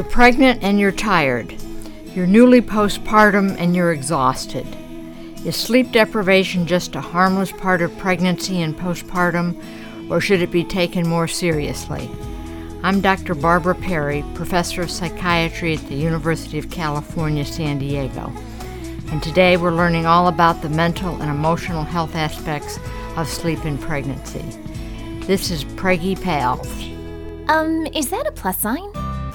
You're pregnant and you're tired. You're newly postpartum and you're exhausted. Is sleep deprivation just a harmless part of pregnancy and postpartum, or should it be taken more seriously? I'm Dr. Barbara Parry, professor of psychiatry at the University of California, San Diego. And today we're learning all about the mental and emotional health aspects of sleep in pregnancy. This is Preggy Pals. Um, is that a plus sign?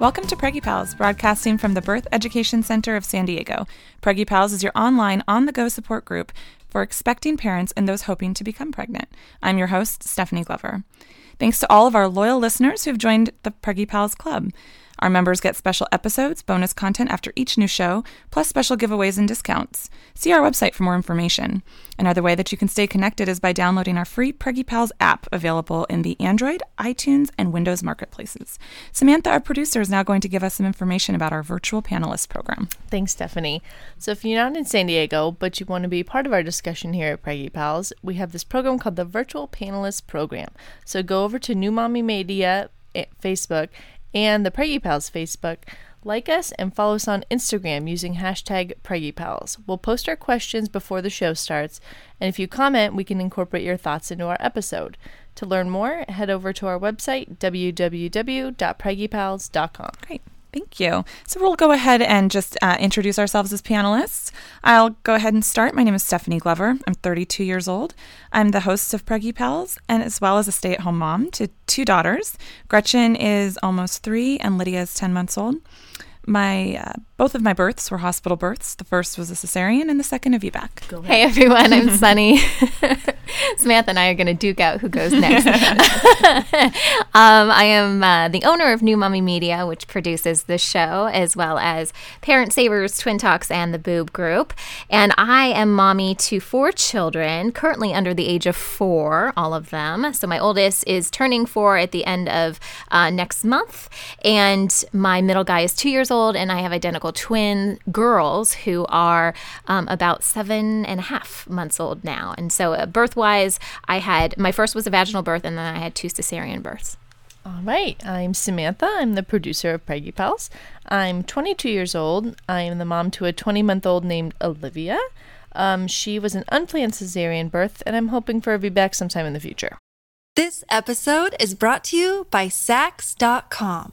Welcome to Preggy Pals, broadcasting from the Birth Education Center of San Diego. Preggy Pals is your online, on the go support group for expecting parents and those hoping to become pregnant. I'm your host, Stephanie Glover. Thanks to all of our loyal listeners who've joined the Preggy Pals Club. Our members get special episodes, bonus content after each new show, plus special giveaways and discounts. See our website for more information. Another way that you can stay connected is by downloading our free Preggy Pals app available in the Android, iTunes, and Windows marketplaces. Samantha, our producer, is now going to give us some information about our virtual panelist program. Thanks, Stephanie. So, if you're not in San Diego, but you want to be part of our discussion here at Preggy Pals, we have this program called the Virtual Panelist Program. So, go over to New Mommy Media eh, Facebook and the Preggy Pals Facebook. Like us and follow us on Instagram using hashtag PreggyPals. We'll post our questions before the show starts, and if you comment, we can incorporate your thoughts into our episode. To learn more, head over to our website, www.preggypals.com. Great. Thank you. So we'll go ahead and just uh, introduce ourselves as panelists. I'll go ahead and start. My name is Stephanie Glover. I'm 32 years old. I'm the host of Preggy Pals, and as well as a stay-at-home mom to two daughters. Gretchen is almost three, and Lydia is 10 months old. My uh, both of my births were hospital births. The first was a cesarean, and the second a VBAC. Hey everyone, I'm Sunny. Samantha and I are going to duke out who goes next. um, I am uh, the owner of New Mommy Media, which produces this show, as well as Parent Savers, Twin Talks, and the Boob Group. And I am mommy to four children, currently under the age of four, all of them. So my oldest is turning four at the end of uh, next month, and my middle guy is two years old, and I have identical twin girls who are um, about seven and a half months old now. And so, uh, birth wise, I had my first was a vaginal birth, and then I had two cesarean births. All right, I'm Samantha. I'm the producer of Preggy Pals. I'm 22 years old. I am the mom to a 20 month old named Olivia. Um, she was an unplanned cesarean birth, and I'm hoping for a VBAC sometime in the future. This episode is brought to you by Saks.com.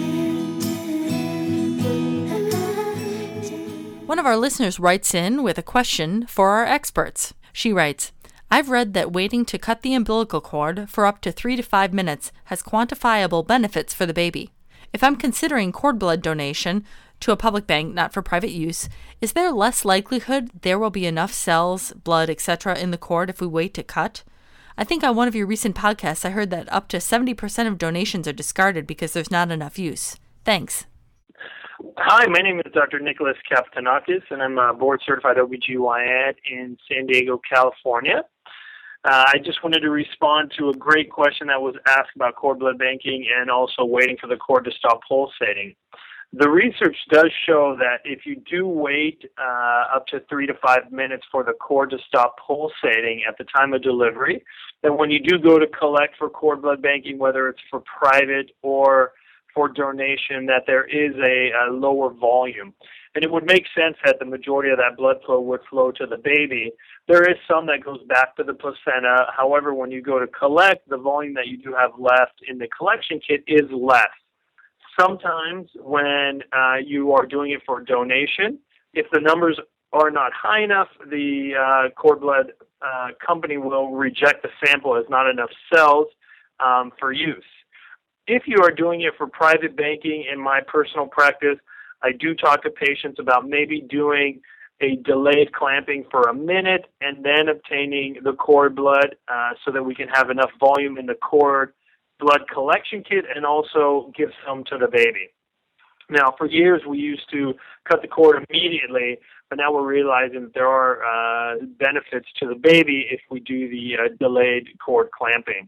One of our listeners writes in with a question for our experts. She writes, I've read that waiting to cut the umbilical cord for up to three to five minutes has quantifiable benefits for the baby. If I'm considering cord blood donation to a public bank, not for private use, is there less likelihood there will be enough cells, blood, etc. in the cord if we wait to cut? I think on one of your recent podcasts I heard that up to 70% of donations are discarded because there's not enough use. Thanks. Hi, my name is Dr. Nicholas Kapitanakis, and I'm a board certified OBGYN in San Diego, California. Uh, I just wanted to respond to a great question that was asked about cord blood banking and also waiting for the cord to stop pulsating. The research does show that if you do wait uh, up to three to five minutes for the cord to stop pulsating at the time of delivery, then when you do go to collect for cord blood banking, whether it's for private or for donation, that there is a, a lower volume. And it would make sense that the majority of that blood flow would flow to the baby. There is some that goes back to the placenta. However, when you go to collect, the volume that you do have left in the collection kit is less. Sometimes when uh, you are doing it for donation, if the numbers are not high enough, the uh, cord blood uh, company will reject the sample as not enough cells um, for use. If you are doing it for private banking, in my personal practice, I do talk to patients about maybe doing a delayed clamping for a minute and then obtaining the cord blood uh, so that we can have enough volume in the cord blood collection kit and also give some to the baby. Now, for years we used to cut the cord immediately, but now we're realizing that there are uh, benefits to the baby if we do the uh, delayed cord clamping.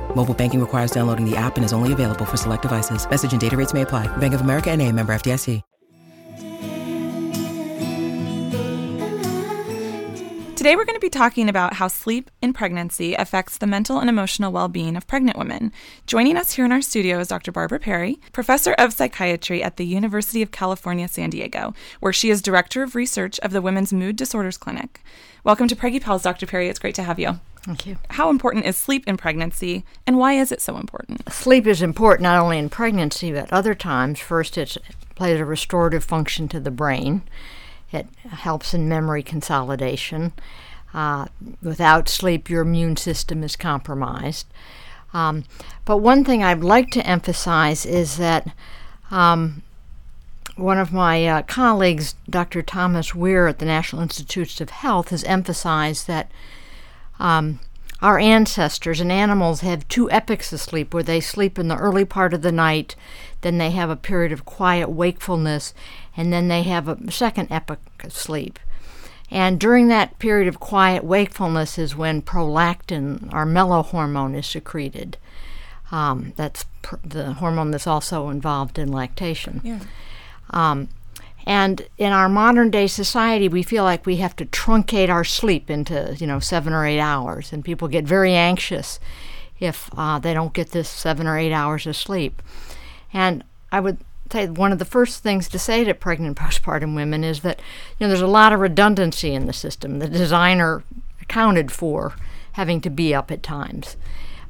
Mobile banking requires downloading the app and is only available for select devices. Message and data rates may apply. Bank of America and a member FDIC. Today, we're going to be talking about how sleep in pregnancy affects the mental and emotional well being of pregnant women. Joining us here in our studio is Dr. Barbara Parry, professor of psychiatry at the University of California, San Diego, where she is director of research of the Women's Mood Disorders Clinic. Welcome to Preggy Pals, Dr. Parry. It's great to have you. Thank you. How important is sleep in pregnancy, and why is it so important? Sleep is important not only in pregnancy, but other times. First, it plays a restorative function to the brain. It helps in memory consolidation. Uh, without sleep, your immune system is compromised. Um, but one thing I'd like to emphasize is that um, one of my uh, colleagues, Dr. Thomas Wehr at the National Institutes of Health, has emphasized that um, our ancestors and animals have two epochs of sleep where they sleep in the early part of the night, then they have a period of quiet wakefulness, and then they have a second epoch of sleep. And during that period of quiet wakefulness is when prolactin, our mellow hormone, is secreted. Um, that's pr- the hormone that's also involved in lactation. Yeah. Um, and in our modern day society, we feel like we have to truncate our sleep into, you know, seven or eight hours, and people get very anxious if uh, they don't get this seven or eight hours of sleep. And I would say one of the first things to say to pregnant postpartum women is that, you know, there's a lot of redundancy in the system. The designer accounted for having to be up at times.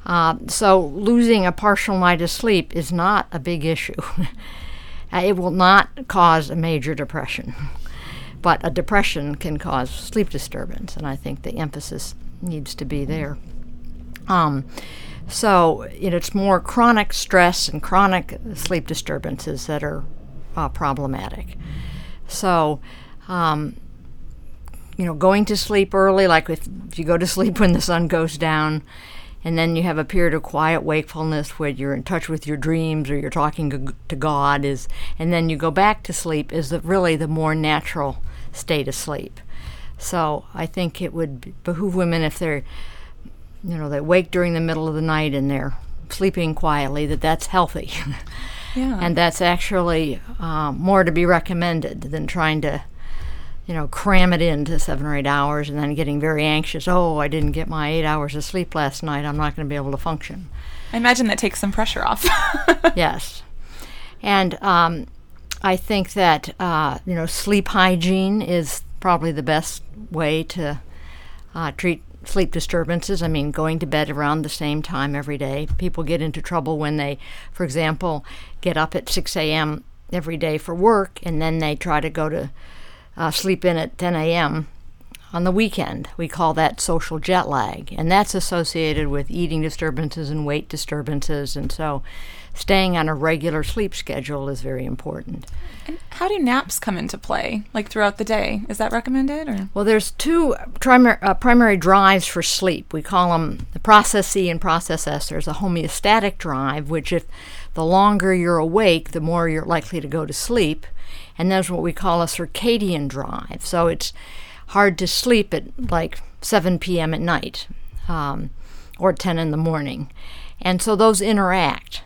Uh, so losing a partial night of sleep is not a big issue. it will not cause a major depression, but a depression can cause sleep disturbance, and I think the emphasis needs to be there. Um, so you know, it's more chronic stress and chronic sleep disturbances that are uh, problematic. So, um, you know, going to sleep early, like if, if you go to sleep when the sun goes down, and then you have a period of quiet wakefulness where you're in touch with your dreams or you're talking to God, is, and then you go back to sleep is the, really the more natural state of sleep. So I think it would behoove women if they're you know, they wake during the middle of the night and they're sleeping quietly, that that's healthy. Yeah. and that's actually uh, more to be recommended than trying to, you know, cram it into seven or eight hours and then getting very anxious. Oh, I didn't get my eight hours of sleep last night. I'm not going to be able to function. I imagine that takes some pressure off. yes. And um, I think that, uh, you know, sleep hygiene is probably the best way to uh, treat sleep disturbances. I mean, going to bed around the same time every day. People get into trouble when they, for example, get up at 6 a.m. every day for work and then they try to go to uh, sleep in at 10 a.m. on the weekend. We call that social jet lag, and that's associated with eating disturbances and weight disturbances. And so, staying on a regular sleep schedule is very important. And how do naps come into play, like throughout the day? Is that recommended? Or? Well, there's two primary, uh, primary drives for sleep. We call them the process C and process S. There's a homeostatic drive, which if the longer you're awake, the more you're likely to go to sleep. And that's what we call a circadian drive. So it's hard to sleep at like 7 p.m. at night um, or 10 in the morning. And so those interact.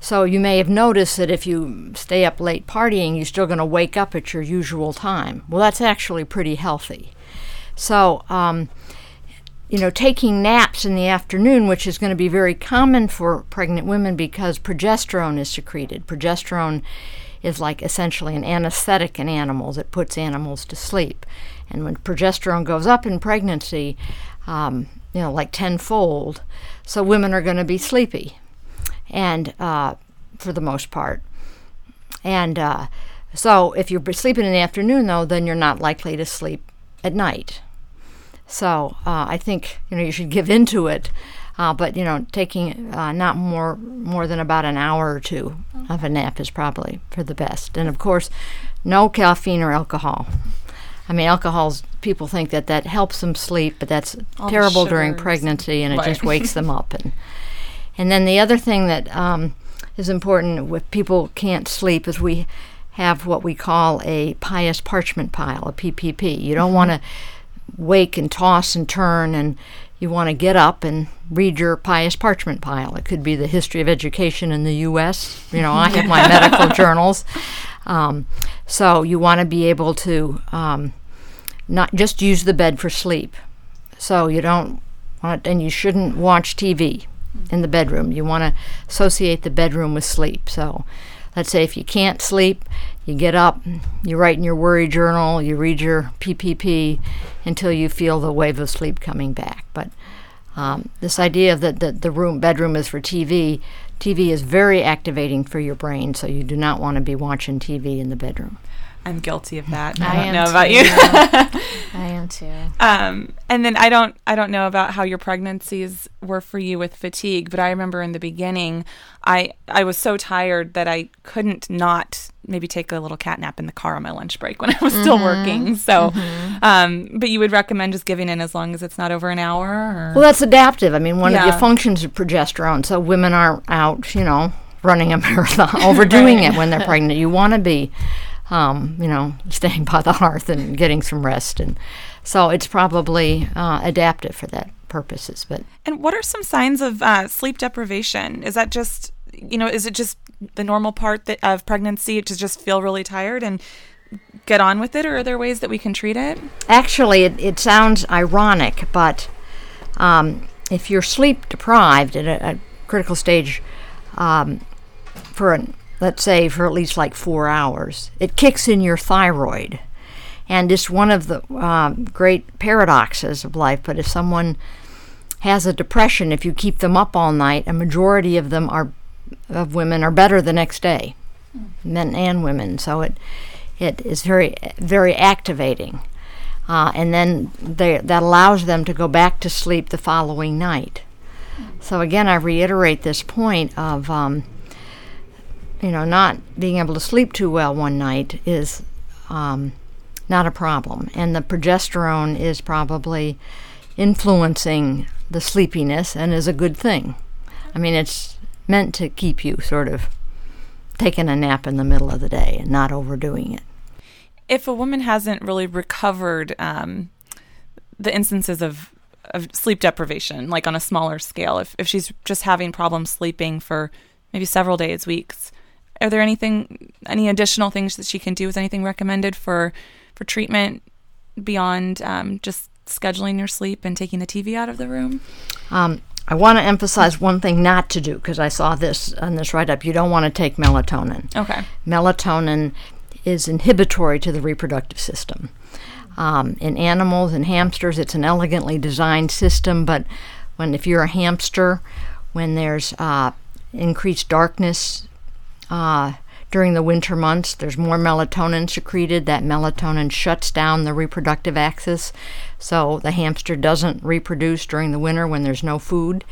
So you may have noticed that if you stay up late partying, you're still going to wake up at your usual time. Well, that's actually pretty healthy. So, um, you know, taking naps in the afternoon, which is going to be very common for pregnant women because progesterone is secreted. Progesterone is like essentially an anesthetic in animals. It puts animals to sleep. And when progesterone goes up in pregnancy, um, you know, like tenfold, so women are going to be sleepy and uh, for the most part. And uh, so, if you're sleeping in the afternoon, though, then you're not likely to sleep at night. So, uh, I think you know you should give into it, uh, but you know, taking uh, not more more than about an hour or two of a nap is probably for the best. And of course, no caffeine or alcohol. I mean, alcohol's people think that that helps them sleep, but that's All terrible during pregnancy, and it Right. just wakes them up. And and then the other thing that um, is important if people can't sleep is we have what we call a pious parchment pile, a PPP. You don't want to wake and toss and turn, and you want to get up and read your pious parchment pile. It could be the history of education in the U.S. You know, I have my medical journals. Um, so you want to be able to um, not just use the bed for sleep. So you don't want, and you shouldn't watch TV in the bedroom. You want to associate the bedroom with sleep. So let's say if you can't sleep, you get up, you write in your worry journal, you read your PPP until you feel the wave of sleep coming back. But um, this idea that the, the room bedroom is for TV, TV is very activating for your brain, so you do not want to be watching TV in the bedroom. I'm guilty of that. I I, don't know about too. you. I am too. Um, and then I don't I don't know about how your pregnancies were for you with fatigue, but I remember in the beginning, I I was so tired that I couldn't not maybe take a little cat nap in the car on my lunch break when I was still Mm-hmm. working. So, um, but you would recommend just giving in as long as it's not over an hour. Or? Well, that's adaptive. I mean, one of Yeah. the functions of progesterone, so women aren't out, you know, running a marathon, overdoing it when they're pregnant. You want to be, um, you know, staying by the hearth and getting some rest, and so it's probably uh, adaptive for that purposes. But And what are some signs of uh, sleep deprivation? Is that just, you know, is it just the normal part that, of pregnancy to just feel really tired and get on with it, or are there ways that we can treat it? Actually, it, it sounds ironic, but um, if you're sleep deprived at a, a critical stage um, for, an, let's say, for at least like four hours, it kicks in your thyroid. And it's one of the um, great paradoxes of life. But if someone has a depression, if you keep them up all night, a majority of them are of women are better the next day, men and women. So it it is very very activating, uh, and then they, that allows them to go back to sleep the following night. So again, I reiterate this point of um, you know not being able to sleep too well one night is um, not a problem, and the progesterone is probably influencing the sleepiness and is a good thing. I mean, it's meant to keep you sort of taking a nap in the middle of the day and not overdoing it. If a woman hasn't really recovered um, the instances of, of sleep deprivation, like on a smaller scale, if, if she's just having problems sleeping for maybe several days, weeks, are there anything, any additional things that she can do? Is anything recommended for, for treatment beyond um, just scheduling your sleep and taking the TV out of the room? Um, I want to emphasize one thing not to do because I saw this on this write up. You don't want to take melatonin. Okay. Melatonin is inhibitory to the reproductive system. Um, in animals and hamsters, it's an elegantly designed system, but when if you're a hamster, when there's uh, increased darkness uh, during the winter months, there's more melatonin secreted. That melatonin shuts down the reproductive axis, so the hamster doesn't reproduce during the winter when there's no food.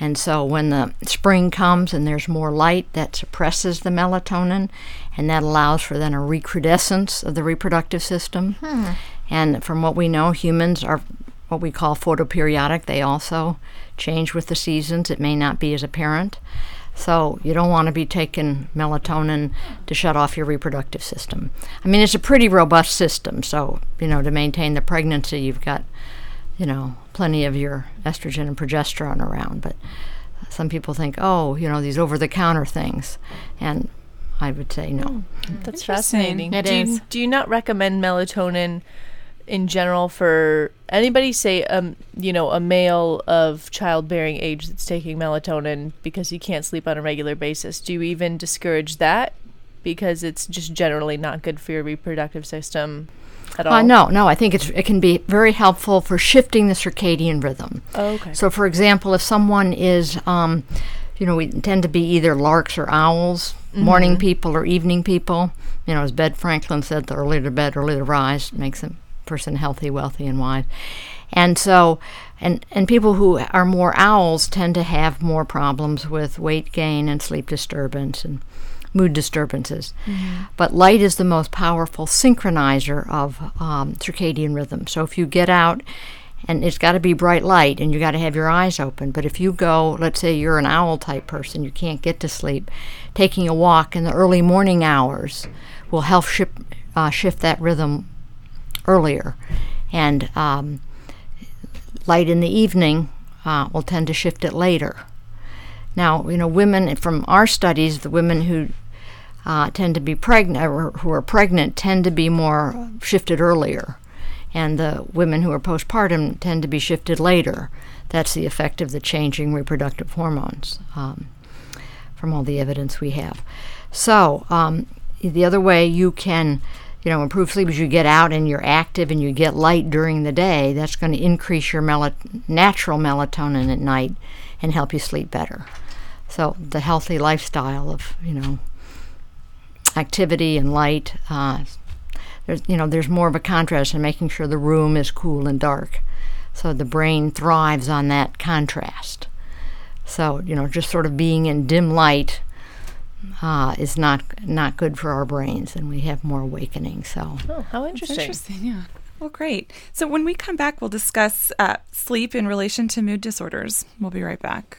And so when the spring comes and there's more light, that suppresses the melatonin, and that allows for then a recrudescence of the reproductive system. Hmm. And from what we know, humans are what we call photoperiodic. They also change with the seasons. It may not be as apparent. So you don't want to be taking melatonin to shut off your reproductive system. I mean, it's a pretty robust system. So, you know, to maintain the pregnancy, you've got, you know, plenty of your estrogen and progesterone around. But some people think, oh, you know, these over the counter things. And I would say no. Hmm. That's fascinating. It do is. You, do you not recommend melatonin in general for anybody, say, um, you know, a male of childbearing age that's taking melatonin because he can't sleep on a regular basis? Do you even discourage that because it's just generally not good for your reproductive system at all? Uh, no, no. I think it's, it can be very helpful for shifting the circadian rhythm. Oh, okay. So, for example, if someone is, um, you know, we tend to be either larks or owls, morning people or evening people. You know, as Ben Franklin said, the earlier to bed, early to rise makes a person healthy, wealthy, and wise. And so, and and people who are more owls tend to have more problems with weight gain and sleep disturbance and mood disturbances. But light is the most powerful synchronizer of um, circadian rhythm. So if you get out, and it's got to be bright light, and you got to have your eyes open. But if you go, let's say you're an owl type person, you can't get to sleep, taking a walk in the early morning hours will help ship, uh, shift that rhythm earlier. And um, light in the evening uh, will tend to shift it later. Now, you know, women from our studies, the women who uh, tend to be pregnant or who are pregnant tend to be more shifted earlier, and the women who are postpartum tend to be shifted later. That's the effect of the changing reproductive hormones, um, from all the evidence we have. So, um, the other way you can you know, improve sleep as you get out and you're active and you get light during the day. That's going to increase your mel- natural melatonin at night and help you sleep better. So the healthy lifestyle of you know activity and light. Uh, there's you know there's more of a contrast in making sure the room is cool and dark. So the brain thrives on that contrast. So you know just sort of being in dim light uh, is not not good for our brains, and we have more awakening. So Oh, how That's interesting. interesting, yeah. Well, great. So when we come back, we'll discuss uh, sleep in relation to mood disorders. We'll be right back.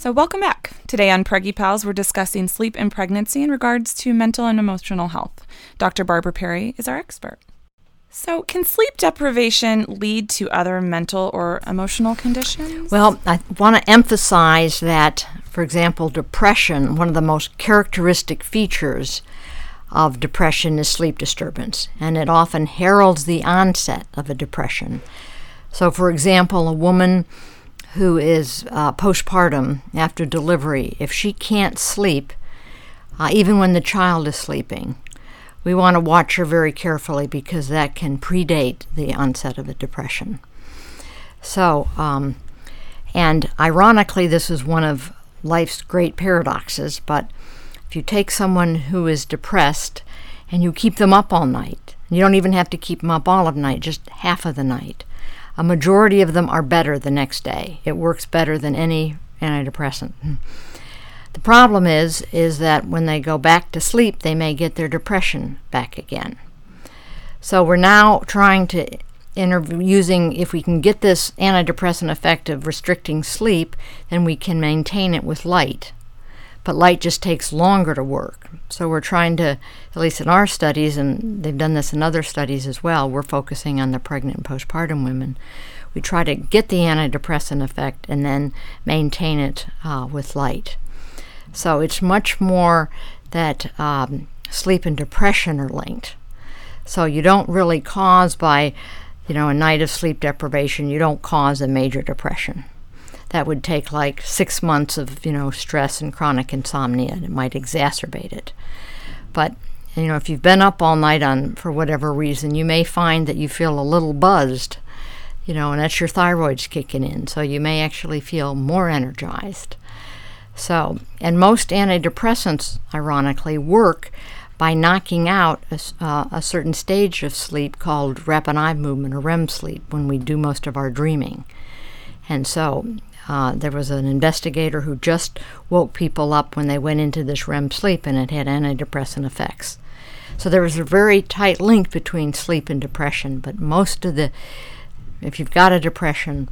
So, welcome back. Today on Preggy Pals, we're discussing sleep and pregnancy in regards to mental and emotional health. Dr. Barbara Parry is our expert. So, can sleep deprivation lead to other mental or emotional conditions? Well, I want to emphasize that, for example, depression, one of the most characteristic features of depression is sleep disturbance, and it often heralds the onset of a depression. So, for example, a woman who is uh, postpartum after delivery, if she can't sleep, uh, even when the child is sleeping, we want to watch her very carefully because that can predate the onset of a depression. So, um, and ironically, this is one of life's great paradoxes, but if you take someone who is depressed and you keep them up all night, you don't even have to keep them up all of night, just half of the night. A majority of them are better the next day. It works better than any antidepressant. The problem is is that when they go back to sleep, they may get their depression back again. So we're now trying to using if we can get this antidepressant effect of restricting sleep, then we can maintain it with light. But light just takes longer to work. So we're trying to, at least in our studies, and they've done this in other studies as well, we're focusing on the pregnant and postpartum women. we try to get the antidepressant effect and then maintain it uh, with light. So it's much more that um, sleep and depression are linked. So you don't really cause by, you know, a night of sleep deprivation, you don't cause a major depression. That would take like six months of, you know, stress and chronic insomnia, and it might exacerbate it. But you know, if you've been up all night on for whatever reason, you may find that you feel a little buzzed, you know, and that's your thyroid's kicking in. So you may actually feel more energized. So, and most antidepressants, ironically, work by knocking out a, uh, a certain stage of sleep called rapid eye movement or REM sleep when we do most of our dreaming. And so uh, there was an investigator who just woke people up when they went into this REM sleep and it had antidepressant effects. So there was a very tight link between sleep and depression, but most of the, if you've got a depression,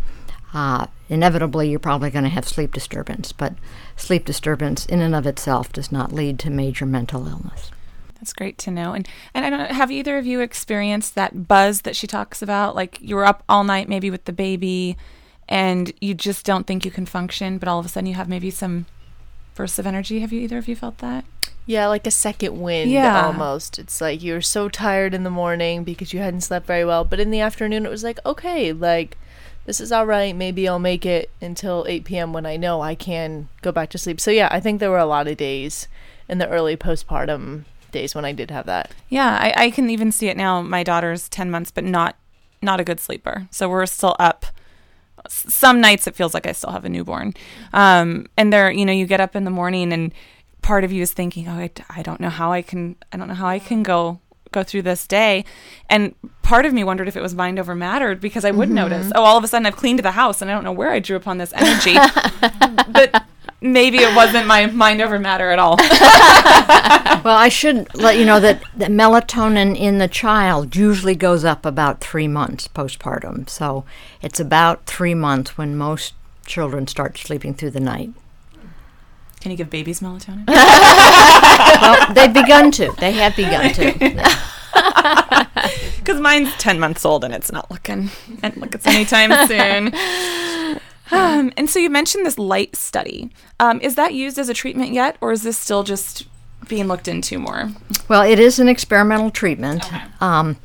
uh, inevitably you're probably going to have sleep disturbance, but sleep disturbance in and of itself does not lead to major mental illness. That's great to know. And and I don't know, have either of you experienced that buzz that she talks about? Like you were up all night maybe with the baby and you just don't think you can function, but all of a sudden you have maybe some bursts of energy. Have you either of you felt that? Yeah, like a second wind Yeah. almost. It's like you're so tired in the morning because you hadn't slept very well, but in the afternoon it was like, okay, like this is all right. Maybe I'll make it until 8 p.m. when I know I can go back to sleep. So yeah, I think there were a lot of days in the early postpartum days when I did have that. Yeah, I, I can even see it now. My daughter's ten months, but not not a good sleeper. So we're still up. Some nights it feels like I still have a newborn, um, and there, you know, you get up in the morning and part of you is thinking, oh, I, I don't know how I can, I don't know how I can go go through this day, and part of me wondered if it was mind over matter because I would Mhm. notice, oh, all of a sudden I've cleaned the house and I don't know where I drew upon this energy, but maybe it wasn't my mind over matter at all. well, I should let you know that the melatonin in the child usually goes up about three months postpartum. So it's about three months when most children start sleeping through the night. Can you give babies melatonin? well, they've begun to. They have begun to. Because mine's 10 months old and it's not looking and like it's anytime soon. Um, and so you mentioned this light study. Um, is that used as a treatment yet, or is this still just being looked into more? Well, it is an experimental treatment. Um,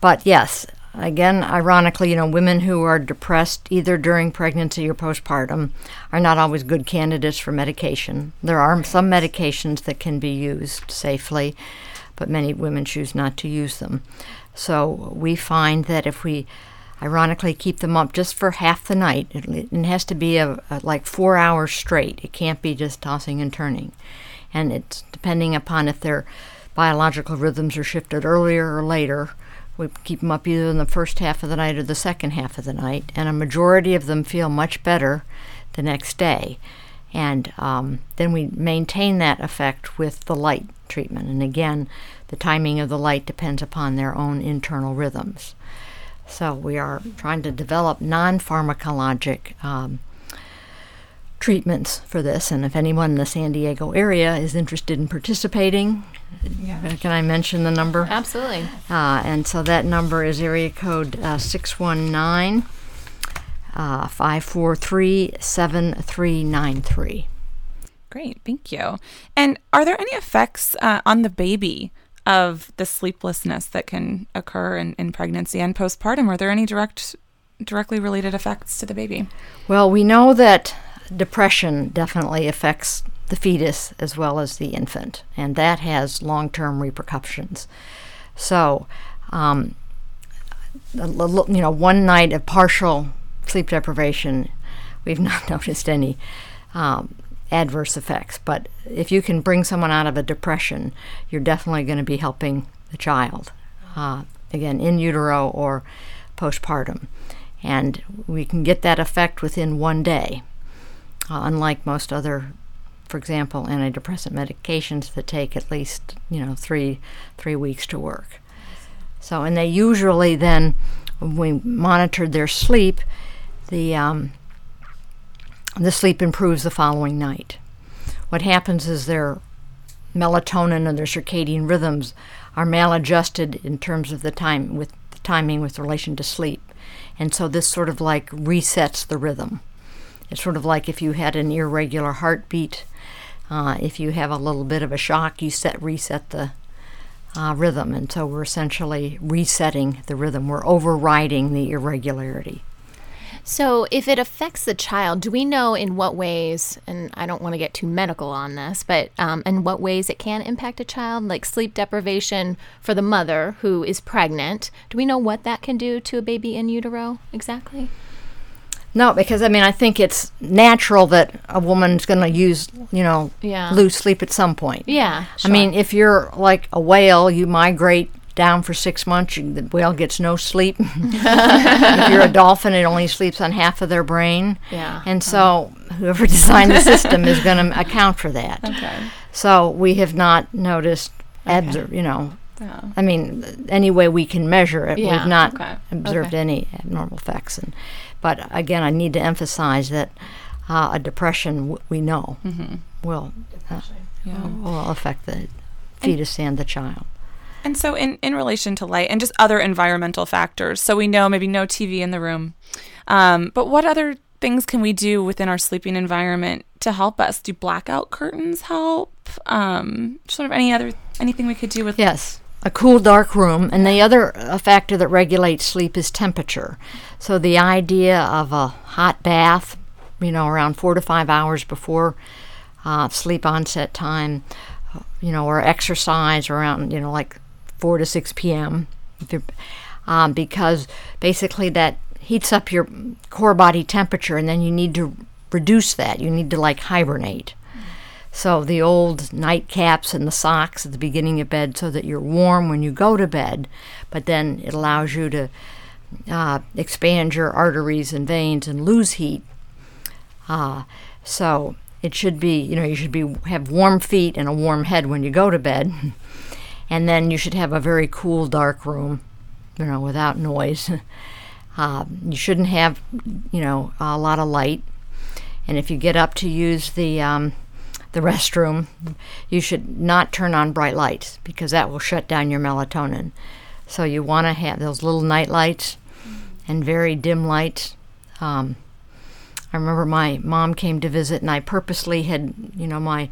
but yes, again, ironically, you know, women who are depressed either during pregnancy or postpartum are not always good candidates for medication. There are some medications that can be used safely, but many women choose not to use them. So we find that if we ironically keep them up just for half the night, it, it has to be a, a, like four hours straight. It can't be just tossing and turning. And it's depending upon if their biological rhythms are shifted earlier or later. We keep them up either in the first half of the night or the second half of the night, and a majority of them feel much better the next day. And um, then we maintain that effect with the light treatment. And again, the timing of the light depends upon their own internal rhythms. So we are trying to develop non pharmacologic um, treatments for this. And if anyone in the San Diego area is interested in participating, uh, can I mention the number? Absolutely. Uh, and so that number is area code uh, 619 uh, 543 7393. Great, thank you. And are there any effects uh, on the baby of the sleeplessness that can occur in, in pregnancy and postpartum? Are there any direct, directly related effects to the baby? Well, we know that depression definitely affects the fetus as well as the infant, and that has long term repercussions. So, um, you know, one night of partial sleep deprivation, we've not noticed any um, adverse effects. But if you can bring someone out of a depression, you're definitely going to be helping the child, uh, again, in utero or postpartum. And we can get that effect within one day, uh, unlike most other, for example, antidepressant medications that take at least you know three three weeks to work. So, and they usually then, when we monitored their sleep, the um, the sleep improves the following night. What happens is their melatonin and their circadian rhythms are maladjusted in terms of the time with the timing with relation to sleep. And so this sort of like resets the rhythm. It's sort of like if you had an irregular heartbeat, uh, if you have a little bit of a shock, you set reset the uh, rhythm. And so we're essentially resetting the rhythm. We're overriding the irregularity. So, if it affects the child, do we know in what ways, and I don't want to get too medical on this, but um, in what ways it can impact a child, like sleep deprivation for the mother who is pregnant? Do we know what that can do to a baby in utero exactly? No, because I mean, I think it's natural that a woman's going to use, you know, Yeah. lose sleep at some point. Yeah, I mean, if you're like a whale, you migrate down for six months, you, the whale gets no sleep. if you're a dolphin, it only sleeps on half of their brain. Yeah. And so, whoever designed the system is going to account for that. Okay. So, we have not noticed, absor- you know, I mean, any way we can measure it, Yeah, we've not okay, observed okay. any abnormal effects. And, but again, I need to emphasize that uh, a depression w- we know will uh, will affect the fetus and the child. And so, in, in relation to light and just other environmental factors, so we know maybe no TV in the room, um, but what other things can we do within our sleeping environment to help us? Do blackout curtains help? Um, sort of any other anything we could do with? Yes, a cool, dark room. And the other uh, factor that regulates sleep is temperature. So the idea of a hot bath, you know, around four to five hours before uh, sleep onset time, uh, you know, or exercise around, you know, like 4 to 6 p.m. Um, because basically that heats up your core body temperature and then you need to reduce that. You need to like hibernate. So the old nightcaps and the socks at the beginning of bed so that you're warm when you go to bed, but then it allows you to uh, expand your arteries and veins and lose heat. Uh, so it should be, you know, you should be have warm feet and a warm head when you go to bed, and then you should have a very cool, dark room, you know, without noise. uh, you shouldn't have, you know, a lot of light. And if you get up to use the um, the restroom, you should not turn on bright lights because that will shut down your melatonin. So you want to have those little night lights and very dim lights. Um, I remember my mom came to visit, and I purposely had, you know, my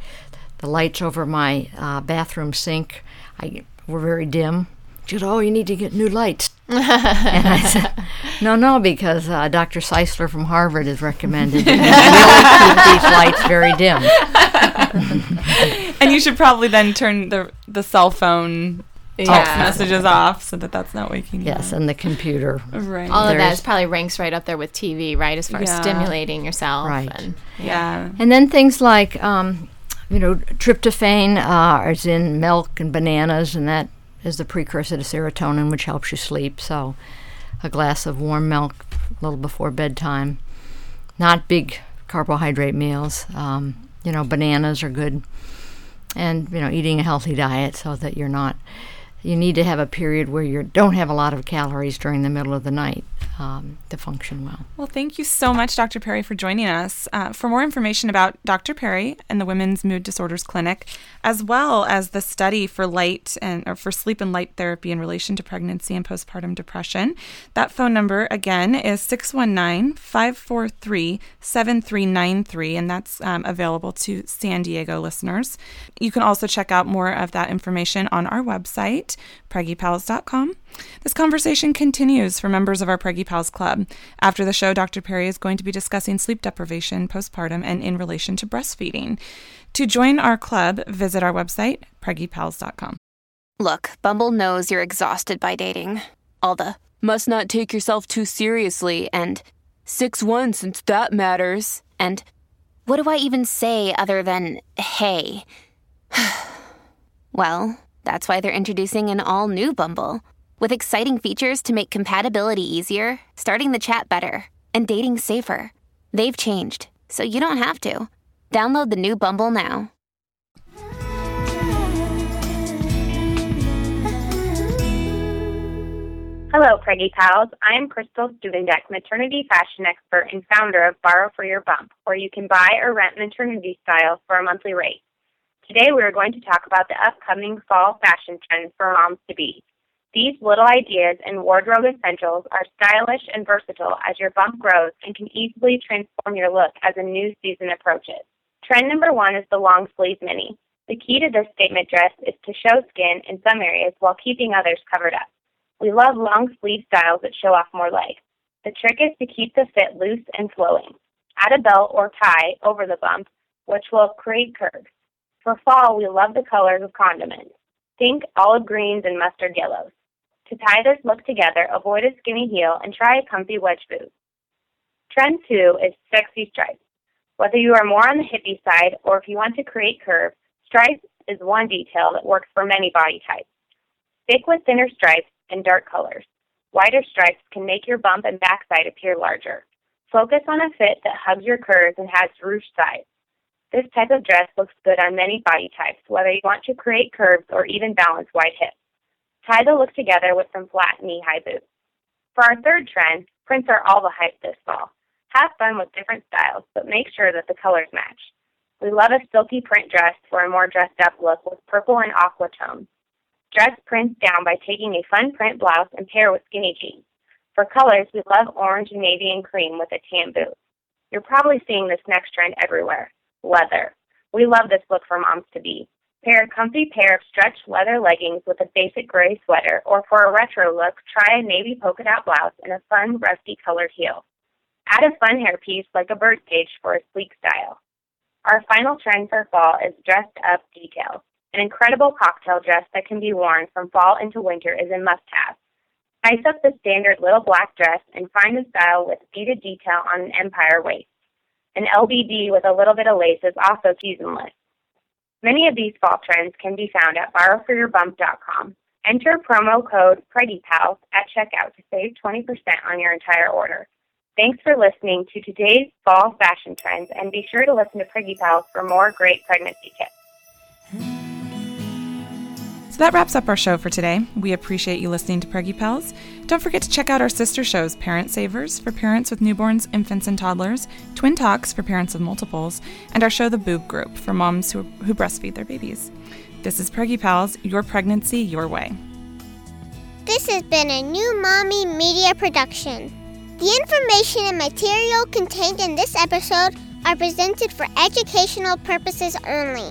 the lights over my uh, bathroom sink. I were very dim. She said, "Oh, you need to get new lights." and I said, "No, no, because uh, Dr. Czeisler from Harvard has recommended that you really keep these lights very dim." and you should probably then turn the the cell phone text Yeah. messages off so that that's not waking you Yes, up. and the computer. Right. All of that There's- is probably ranks right up there with TV, right? As far as stimulating yourself. Right. And, yeah. And then things like, um, you know, tryptophan uh, is in milk and bananas, and that is the precursor to serotonin, which helps you sleep. So, a glass of warm milk a little before bedtime. Not big carbohydrate meals. Um, you know, bananas are good, and you know, eating a healthy diet so that you're not. You need to have a period where you don't have a lot of calories during the middle of the night um, to function well. Well, thank you so much, Dr. Parry, for joining us. Uh, for more information about Dr. Parry and the Women's Mood Disorders Clinic, as well as the study for light and or for sleep and light therapy in relation to pregnancy and postpartum depression, that phone number again is 619-543-7393, and that's um, available to San Diego listeners. You can also check out more of that information on our website, preggypals.com. This conversation continues for members of our Preggy Pals Club. After the show, Dr. Parry is going to be discussing sleep deprivation, postpartum, and in relation to breastfeeding. To join our club, visit our website, preggypals.com. Look, Bumble knows you're exhausted by dating. All the must not take yourself too seriously and 6 1 since that matters. And what do I even say other than hey? well, that's why they're introducing an all new Bumble with exciting features to make compatibility easier, starting the chat better, and dating safer. They've changed, so you don't have to. Download the new Bumble now. Hello, Preggy Pals. I'm Crystal Studendek, maternity fashion expert and founder of Borrow for Your Bump, where you can buy or rent maternity styles for a monthly rate. Today, we are going to talk about the upcoming fall fashion trends for moms to be. These little ideas and wardrobe essentials are stylish and versatile as your bump grows and can easily transform your look as a new season approaches. Trend number one is the long sleeve mini. The key to this statement dress is to show skin in some areas while keeping others covered up. We love long sleeve styles that show off more legs. The trick is to keep the fit loose and flowing. Add a belt or tie over the bump, which will create curves. For fall, we love the colors of condiments. Think olive greens and mustard yellows. To tie this look together, avoid a skinny heel and try a comfy wedge boot. Trend two is sexy stripes. Whether you are more on the hippie side or if you want to create curves, stripes is one detail that works for many body types. Stick with thinner stripes and dark colors. Wider stripes can make your bump and backside appear larger. Focus on a fit that hugs your curves and has ruched sides. This type of dress looks good on many body types, whether you want to create curves or even balance wide hips. Tie the look together with some flat knee-high boots. For our third trend, prints are all the hype this fall. Have fun with different styles, but make sure that the colors match. We love a silky print dress for a more dressed up look with purple and aqua tones. Dress prints down by taking a fun print blouse and pair with skinny jeans. For colors, we love orange, navy, and cream with a tan boot. You're probably seeing this next trend everywhere leather. We love this look for moms to be. Pair a comfy pair of stretched leather leggings with a basic gray sweater, or for a retro look, try a navy polka dot blouse and a fun, rusty colored heel. Add a fun hairpiece like a birdcage for a sleek style. Our final trend for fall is dressed up details. An incredible cocktail dress that can be worn from fall into winter is a must have. Spice up the standard little black dress and find a style with beaded detail on an empire waist. An LBD with a little bit of lace is also seasonless. Many of these fall trends can be found at borrowforyourbump.com. Enter promo code PreggyPals at checkout to save 20% on your entire order. Thanks for listening to today's fall fashion trends, and be sure to listen to Preggy Pals for more great pregnancy tips. That wraps up our show for today. We appreciate you listening to Preggy Pals. Don't forget to check out our sister shows Parent Savers for parents with newborns, infants, and toddlers, Twin Talks for parents of multiples, and our show The Boob Group for moms who, who breastfeed their babies. This is Preggy Pals, your pregnancy, your way. This has been a new Mommy Media production. The information and material contained in this episode are presented for educational purposes only.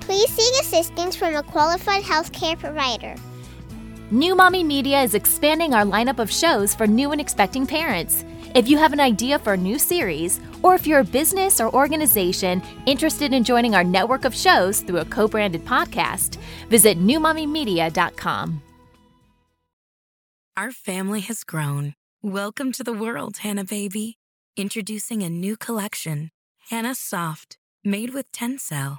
please seek assistance from a qualified healthcare provider. New Mommy Media is expanding our lineup of shows for new and expecting parents. If you have an idea for a new series, or if you're a business or organization interested in joining our network of shows through a co branded podcast, visit newmommymedia.com. Our family has grown. Welcome to the world, Hanna Baby. Introducing a new collection, Hanna Soft, made with Tencel.